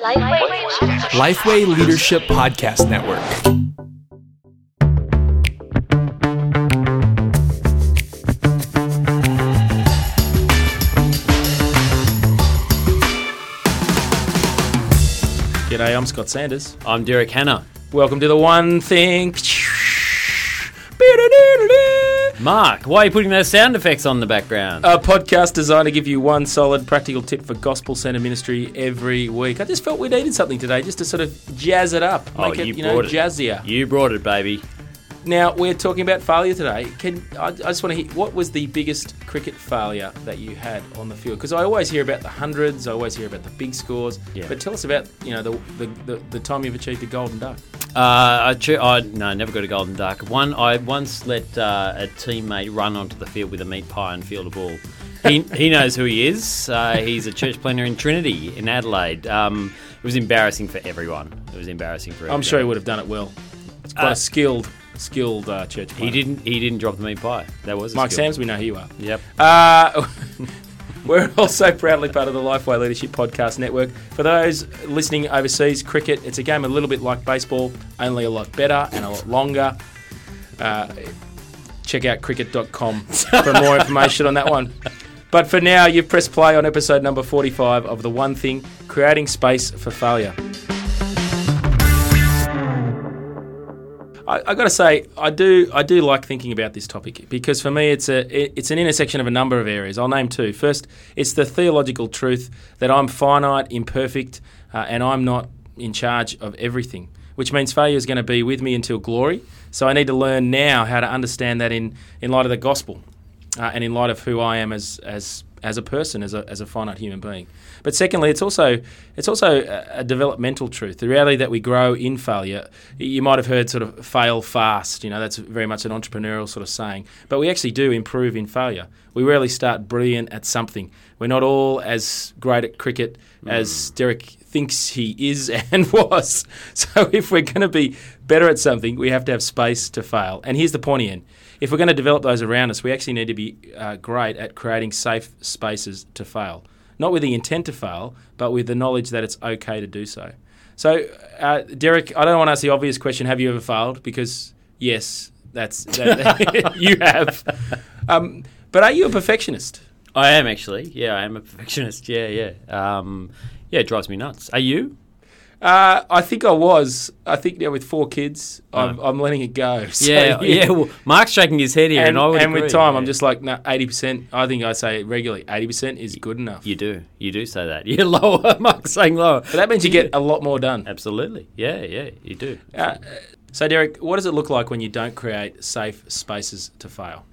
Lifeway. Lifeway Leadership Podcast Network. G'day, I'm Scott Sanders. I'm Derek Hanna. Welcome to the One Thing. Mark, why are you putting those sound effects on the background? A podcast designed to give you one solid practical tip for gospel centre ministry every week. I just felt we needed something today just to sort of jazz it up, Oh, make it you you know it. jazzier. you brought it, baby. Now we're talking about failure today. Can I, I just want to hear what was the biggest cricket failure that you had on the field? Because I always hear about the hundreds, I always hear about the big scores. Yeah. But tell us about you know the the, the, the time you've achieved the golden duck. Uh, I, I no, never got a golden duck. One, I once let uh, a teammate run onto the field with a meat pie and field a ball. He, he knows who he is. Uh, he's a church planner in Trinity in Adelaide. Um, it was embarrassing for everyone. It was embarrassing for. I'm sure he would have done it well. It's quite Uh, a skilled skilled uh, church. He didn't. He didn't drop the meat pie. That was a Mike skill. Sams, we know who you are. Yep. Uh, we're also proudly part of the Lifeway Leadership Podcast Network. For those listening overseas, cricket, it's a game a little bit like baseball, only a lot better and a lot longer. Uh, check out cricket.com for more information on that one. But for now, you've pressed play on episode number 45 of The One Thing Creating Space for Failure. I, I got to say, I do, I do like thinking about this topic because for me, it's a, it- it's an intersection of a number of areas. I'll name two. First, it's the theological truth that I'm finite, imperfect, uh, and I'm not in charge of everything. Which means failure is going to be with me until glory. So I need to learn now how to understand that in, in light of the gospel, uh, and in light of who I am as as as a person, as a, as a finite human being. But secondly, it's also it's also a, a developmental truth. The reality that we grow in failure. You might have heard sort of fail fast. You know, that's very much an entrepreneurial sort of saying. But we actually do improve in failure. We rarely start brilliant at something. We're not all as great at cricket as Derek thinks he is and was. So if we're going to be better at something, we have to have space to fail. And here's the pointy end. If we're going to develop those around us, we actually need to be uh, great at creating safe spaces to fail. Not with the intent to fail, but with the knowledge that it's okay to do so. So, uh, Derek, I don't want to ask the obvious question have you ever failed? Because, yes, that's that, you have. Um, but are you a perfectionist? I am actually. Yeah, I am a perfectionist. Yeah, yeah. Um, yeah, it drives me nuts. Are you? Uh, I think I was. I think now with four kids, I'm, I'm letting it go. So, Yeah, yeah. Well, Mark's shaking his head here, and, And, I would and with time, yeah. I'm just like, no, 80%. I think I say regularly, 80% is good enough. You do, you do say that. You're lower. Mark's saying lower. But that means you get a lot more done. Absolutely. Yeah, yeah. You do. Uh, so, Derek, what does it look like when you don't create safe spaces to fail?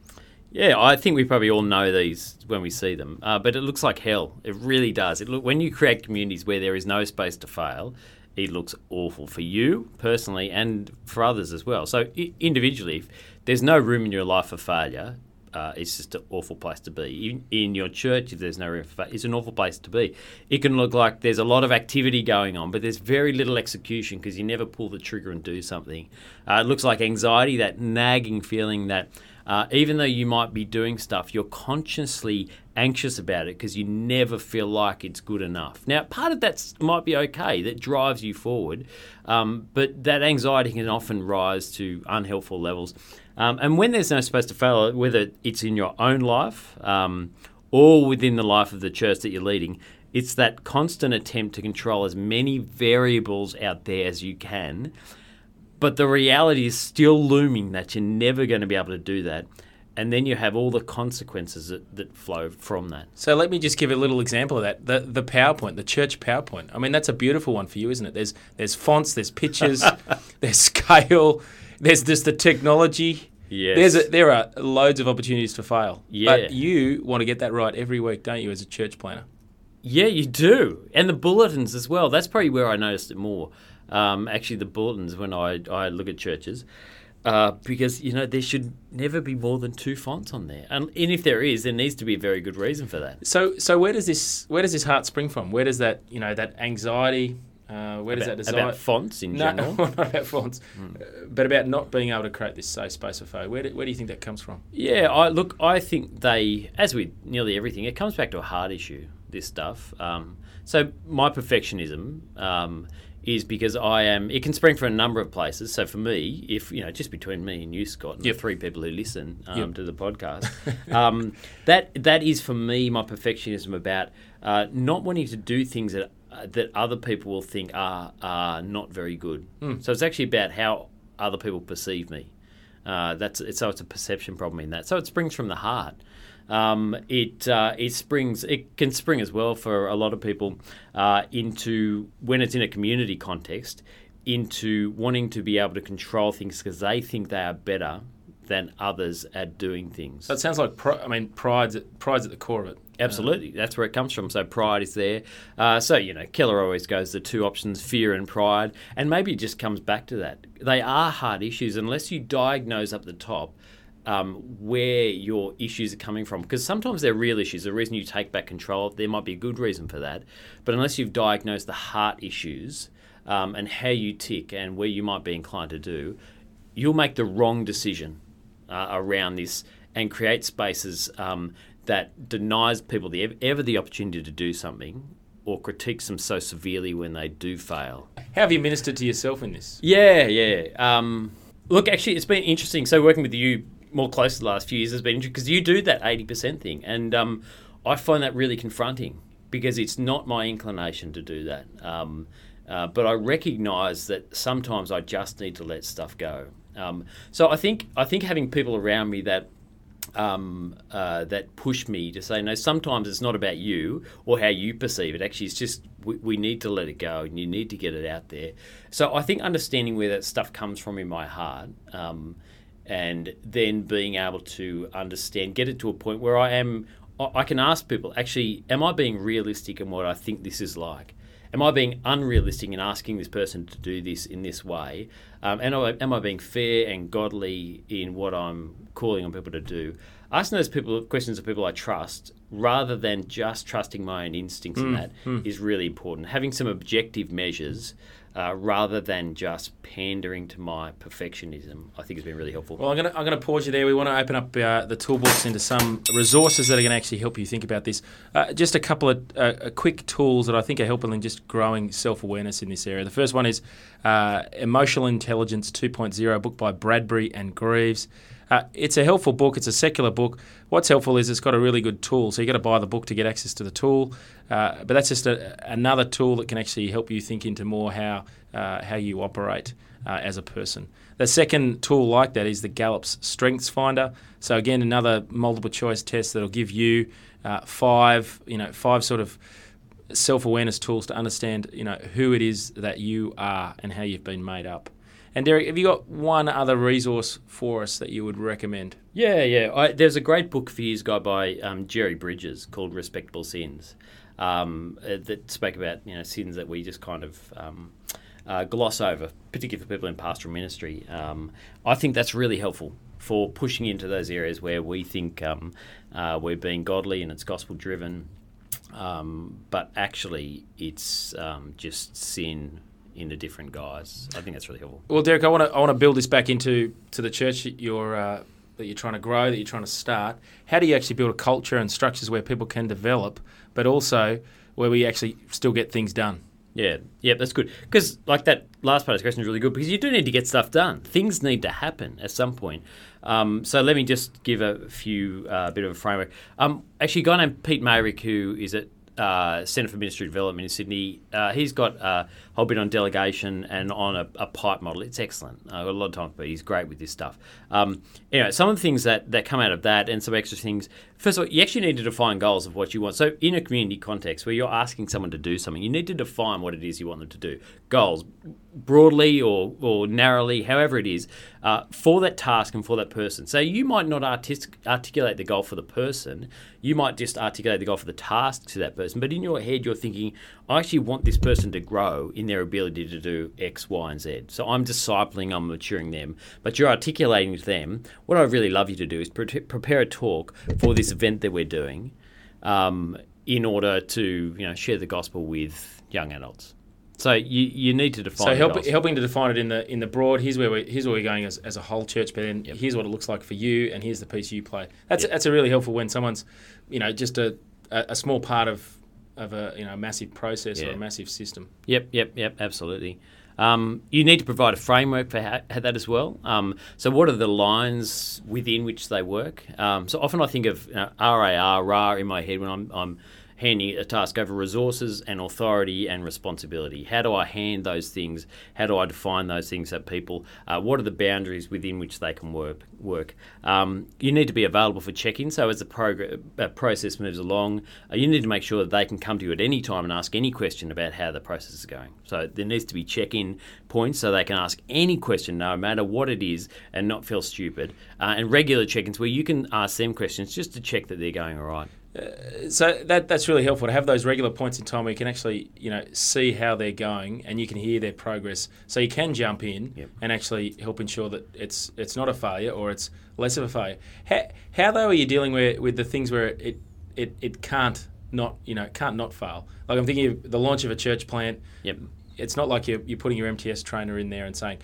Yeah, I think we probably all know these when we see them, uh, but it looks like hell. It really does. It look when you create communities where there is no space to fail, it looks awful for you personally and for others as well. So I- individually, if there's no room in your life for failure. Uh, it's just an awful place to be. In, in your church, if there's no room for failure, it's an awful place to be. It can look like there's a lot of activity going on, but there's very little execution because you never pull the trigger and do something. Uh, it looks like anxiety, that nagging feeling that uh, even though you might be doing stuff, you're consciously anxious about it because you never feel like it's good enough. Now, part of that might be okay, that drives you forward, um, but that anxiety can often rise to unhelpful levels. Um, and when there's no space to fail, whether it's in your own life um, or within the life of the church that you're leading, it's that constant attempt to control as many variables out there as you can but the reality is still looming that you're never going to be able to do that. And then you have all the consequences that, that flow from that. So let me just give a little example of that. The the PowerPoint, the church PowerPoint. I mean, that's a beautiful one for you, isn't it? There's there's fonts, there's pictures, there's scale, there's just the technology. Yes. There's a, there are loads of opportunities to fail. Yeah. But you want to get that right every week, don't you, as a church planner? Yeah, you do. And the bulletins as well. That's probably where I noticed it more. Um, actually, the bulletins when I, I look at churches. Uh, because, you know, there should never be more than two fonts on there. And, and if there is, there needs to be a very good reason for that. So so where does this where does this heart spring from? Where does that you know that anxiety? Uh, where does About, that desire? about fonts in no, general. not about fonts, uh, but about not being able to create this safe space of failure. Where do, where do you think that comes from? Yeah, I look. I think they, as with nearly everything, it comes back to a heart issue. this stuff. Um, so my perfectionism um, is because I am. It can spring from a number of places. So for me, if you know, just between me and you, Scott, and Yep. the three people who listen um, Yep. to the podcast, um, that that is for me my perfectionism about uh, not wanting to do things that uh, that other people will think are are not very good. So it's actually about how other people perceive me. Uh, that's so it's a perception problem in that. So it springs from the heart. Um, it uh, it springs it can spring as well for a lot of people uh, into when it's in a community context into wanting to be able to control things because they think they are better than others at doing things. So it sounds like, I mean, pride's at, pride's at the core of it. Absolutely, that's where it comes from. So pride is there. Uh, so you know, Keller always goes the two options: fear and pride, and maybe it just comes back to that. They are hard issues unless you diagnose up the top um, where your issues are coming from. Because sometimes they're real issues. The reason you take back control, there might be a good reason for that. But unless you've diagnosed the heart issues um, and how you tick and where you might be inclined to do, you'll make the wrong decision uh, around this and create spaces um, that denies people the ever the opportunity to do something or critiques them so severely when they do fail. How have you ministered to yourself in this? Yeah, yeah. Um, look, actually, it's been interesting. So working with you more closely the last few years has been because you do that eighty percent thing, and um, I find that really confronting because it's not my inclination to do that. Um, uh, but I recognise that sometimes I just need to let stuff go. Um, so I think I think having people around me that um, uh, that push me to say no. Sometimes it's not about you or how you perceive it. Actually, it's just we, we need to let it go, and you need to get it out there. So I think understanding where that stuff comes from in my heart, um, and then being able to understand, get it to a point where I am. I can ask people, actually, am I being realistic in what I think this is like? Am I being unrealistic in asking this person to do this in this way? Um, and am I, am I being fair and godly in what I'm calling on people to do? Asking those people questions of people I trust, rather than just trusting my own instincts in that, is really important. Having some objective measures, uh, rather than just pandering to my perfectionism, I think has been really helpful. Well, I'm going to I'm to pause you there. We want to open up uh, the toolbox into some resources that are going to actually help you think about this. Uh, just a couple of uh, quick tools that I think are helpful in just growing self awareness in this area. The first one is uh, Emotional Intelligence 2.0, a book by Bradberry and Greaves. Uh, it's a helpful book. It's a secular book. What's helpful is it's got a really good tool. So you got to buy the book to get access to the tool. Uh, but that's just a, another tool that can actually help you think into more how uh, how you operate uh, as a person. The second tool like that is the Gallup's Strengths Finder. So again, another multiple choice test that'll give you uh, five, you know, five sort of self-awareness tools to understand, you know, who it is that you are and how you've been made up. And Derek, have you got one other resource for us that you would recommend? Yeah, yeah. I, there's a great book for years ago by um, Jerry Bridges called Respectable Sins um, uh, that spoke about you know sins that we just kind of um, uh, gloss over, particularly for people in pastoral ministry. Um, I think that's really helpful for pushing into those areas where we think um, uh, we're being godly and it's gospel driven, um, but actually it's um, just sin in a different guise. I think that's really helpful. Well, Derek, I want to I want to build this back into to the church that you're uh, that you're trying to grow, that you're trying to start. How do you actually build a culture and structures where people can develop, but also where we actually still get things done? Yeah, yeah, that's good. Because like that last part of the question is really good because you do need to get stuff done. Things need to happen at some point. Um, so let me just give a few uh, bit of a framework. Um, actually, a guy named Pete Mayrick, who is at uh, Centre for Ministry Development in Sydney, uh, he's got a whole bit on delegation and on a, a pipe model. It's excellent. Got a lot of time, but he's great with this stuff. Um, anyway, some of the things that, that come out of that and some extra things. First of all, you actually need to define goals of what you want. So, in a community context where you're asking someone to do something, you need to define what it is you want them to do. Goals, broadly or, or narrowly, however it is, uh, for that task and for that person. So, you might not artis- articulate the goal for the person, you might just articulate the goal for the task to that person. But in your head, you're thinking, I actually want this person to grow in their ability to do X, Y, and Z. So I'm discipling, I'm maturing them, but you're articulating to them. What I'd really love you to do is pre- prepare a talk for this event that we're doing um, in order to you know share the gospel with young adults. So you, you need to define So help, goals. helping to define it in the in the broad. Here's where we here's where we're going as, as a whole church. But then here's what it looks like for you, and here's the piece you play. That's Yep. that's a really helpful when someone's, you know, just a, a, a small part of of a you know massive process or a massive system. Yep, yep, yep, absolutely. Um, you need to provide a framework for ha- that as well. Um, so, what are the lines within which they work? Um, so, often I think of you know, RAR, RAR in my head when I'm, I'm handing a task over resources and authority and responsibility. How do I hand those things? How do I define those things to people? Uh, what are the boundaries within which they can work? Work. Um, you need to be available for check-in. So as the uh, process moves along, uh, you need to make sure that they can come to you at any time and ask any question about how the process is going. So there needs to be check-in points so they can ask any question, no matter what it is, and not feel stupid. Uh, and regular check-ins where you can ask them questions just to check that they're going all right. So that that's really helpful to have those regular points in time where you can actually you know see how they're going and you can hear their progress. So you can jump in Yep. and actually help ensure that it's it's not a failure or it's less of a failure. How, how though are you dealing with with the things where it it, it can't not you know can't not fail? Like I'm thinking of the launch of a church plant. Yep. It's not like you're, you're putting your MTS trainer in there and saying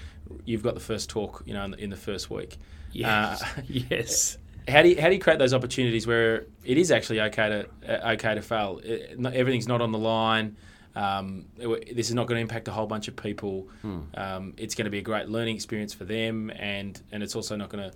you've got the first talk you know in the, in the first week. Yes. Uh, yes. How do you, how do you create those opportunities where it is actually okay to uh, okay to fail? It, not, everything's not on the line. Um, it- this is not going to impact a whole bunch of people. Um, it's going to be a great learning experience for them, and and it's also not going to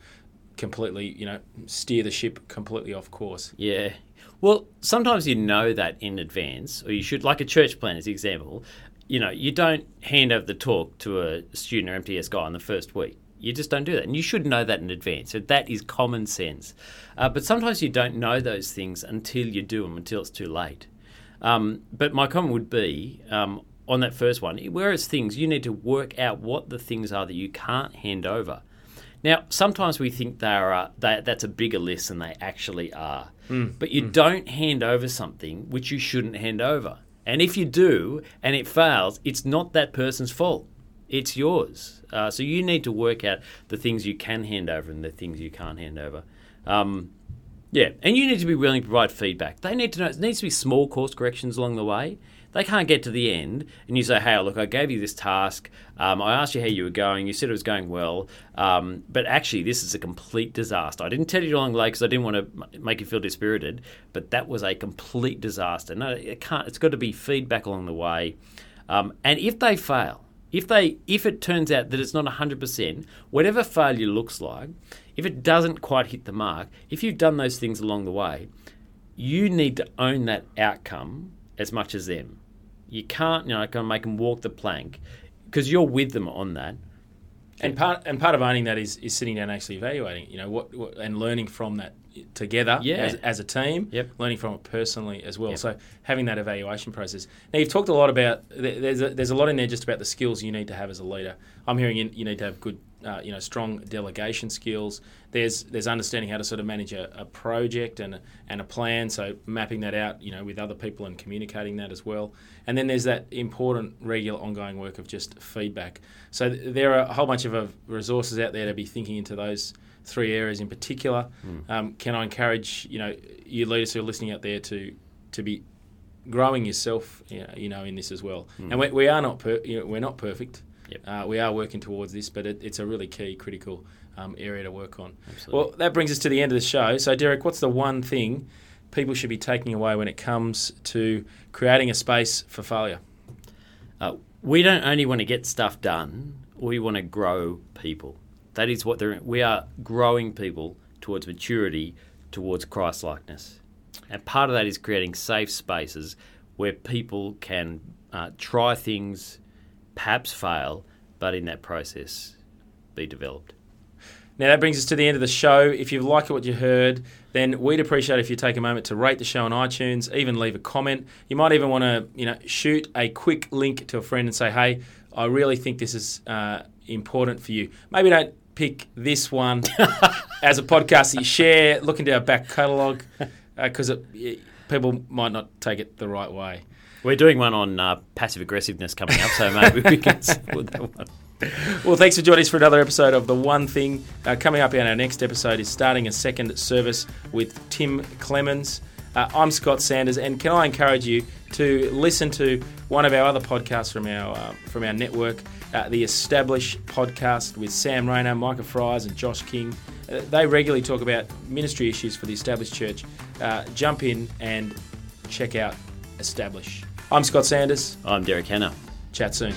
completely you know steer the ship completely off course. Yeah. Well, sometimes you know that in advance, or you should, like a church plan as example. You know, you don't hand over the talk to a student or MTS guy in the first week. You just don't do that, and you should know that in advance. So that is common sense. Uh, but sometimes you don't know those things until you do them, until it's too late. Um, but my comment would be um, on that first one, whereas things you need to work out what the things are that you can't hand over. Now, sometimes we think they are uh, they, that's a bigger list than they actually are. But you don't hand over something which you shouldn't hand over. And if you do and it fails, it's not that person's fault. It's yours. Uh, so you need to work out the things you can hand over and the things you can't hand over. Um, yeah, and you need to be willing to provide feedback. They need to know. It needs to be small course corrections along the way. They can't get to the end and you say, "Hey, look, I gave you this task. Um, I asked you how you were going. You said it was going well, um, but actually, this is a complete disaster. I didn't tell you along the way because I didn't want to make you feel dispirited, but that was a complete disaster. No, it can't. It's got to be feedback along the way. Um, and if they fail, if they if it turns out that it's not 100% whatever failure looks like if it doesn't quite hit the mark if you've done those things along the way you need to own that outcome as much as them. You can't you know kind of make them walk the plank because you're with them on that And part and part of owning that is, is sitting down and actually evaluating. You know what, what and learning from that together Yeah. as, as a team. Yep. Learning from it personally as well. Yep. So having that evaluation process. Now you've talked a lot about there's a, there's a lot in there just about the skills you need to have as a leader. I'm hearing you, you need to have good. Uh, you know, strong delegation skills. There's there's understanding how to sort of manage a, a project and a, and a plan. So mapping that out, you know, with other people and communicating that as well. And then there's that important, regular, ongoing work of just feedback. So th- there are a whole bunch of uh, resources out there to be thinking into those three areas in particular. Um, can I encourage you know you leaders who are listening out there to to be growing yourself, you know, in this as well. And we, we are not per, you know, we're not perfect. Yep. Uh, we are working towards this, but it, it's a really key, critical um, area to work on. Absolutely. Well, that brings us to the end of the show. So, Derek, what's the one thing people should be taking away when it comes to creating a space for failure? Uh, we don't only want to get stuff done, we want to grow people. That is what they're, we are growing people towards maturity, towards Christ likeness. And part of that is creating safe spaces where people can uh, try things, perhaps fail, but in that process be developed. Now that brings us to the end of the show. If you've liked what you heard, then we'd appreciate if you take a moment to rate the show on iTunes, even leave a comment. You might even want to, you know, shoot a quick link to a friend and say, "Hey, I really think this is uh, important for you." Maybe don't pick this one as a podcast that you share. Look into our back catalogue because people might not take it the right way. We're doing one on uh, passive aggressiveness coming up, so maybe we can put that one. Well, thanks for joining us for another episode of The One Thing. Uh, coming up in our next episode is starting a second service with Tim Clemens. Uh, I'm Scott Sanders, and can I encourage you to listen to one of our other podcasts from our uh, from our network, uh, the Establish podcast with Sam Rainer, Micah Fries, and Josh King. Uh, they regularly talk about ministry issues for the Established Church. Uh, jump in and check out establish. I'm Scott Sanders. I'm Derek Hanna. Chat soon.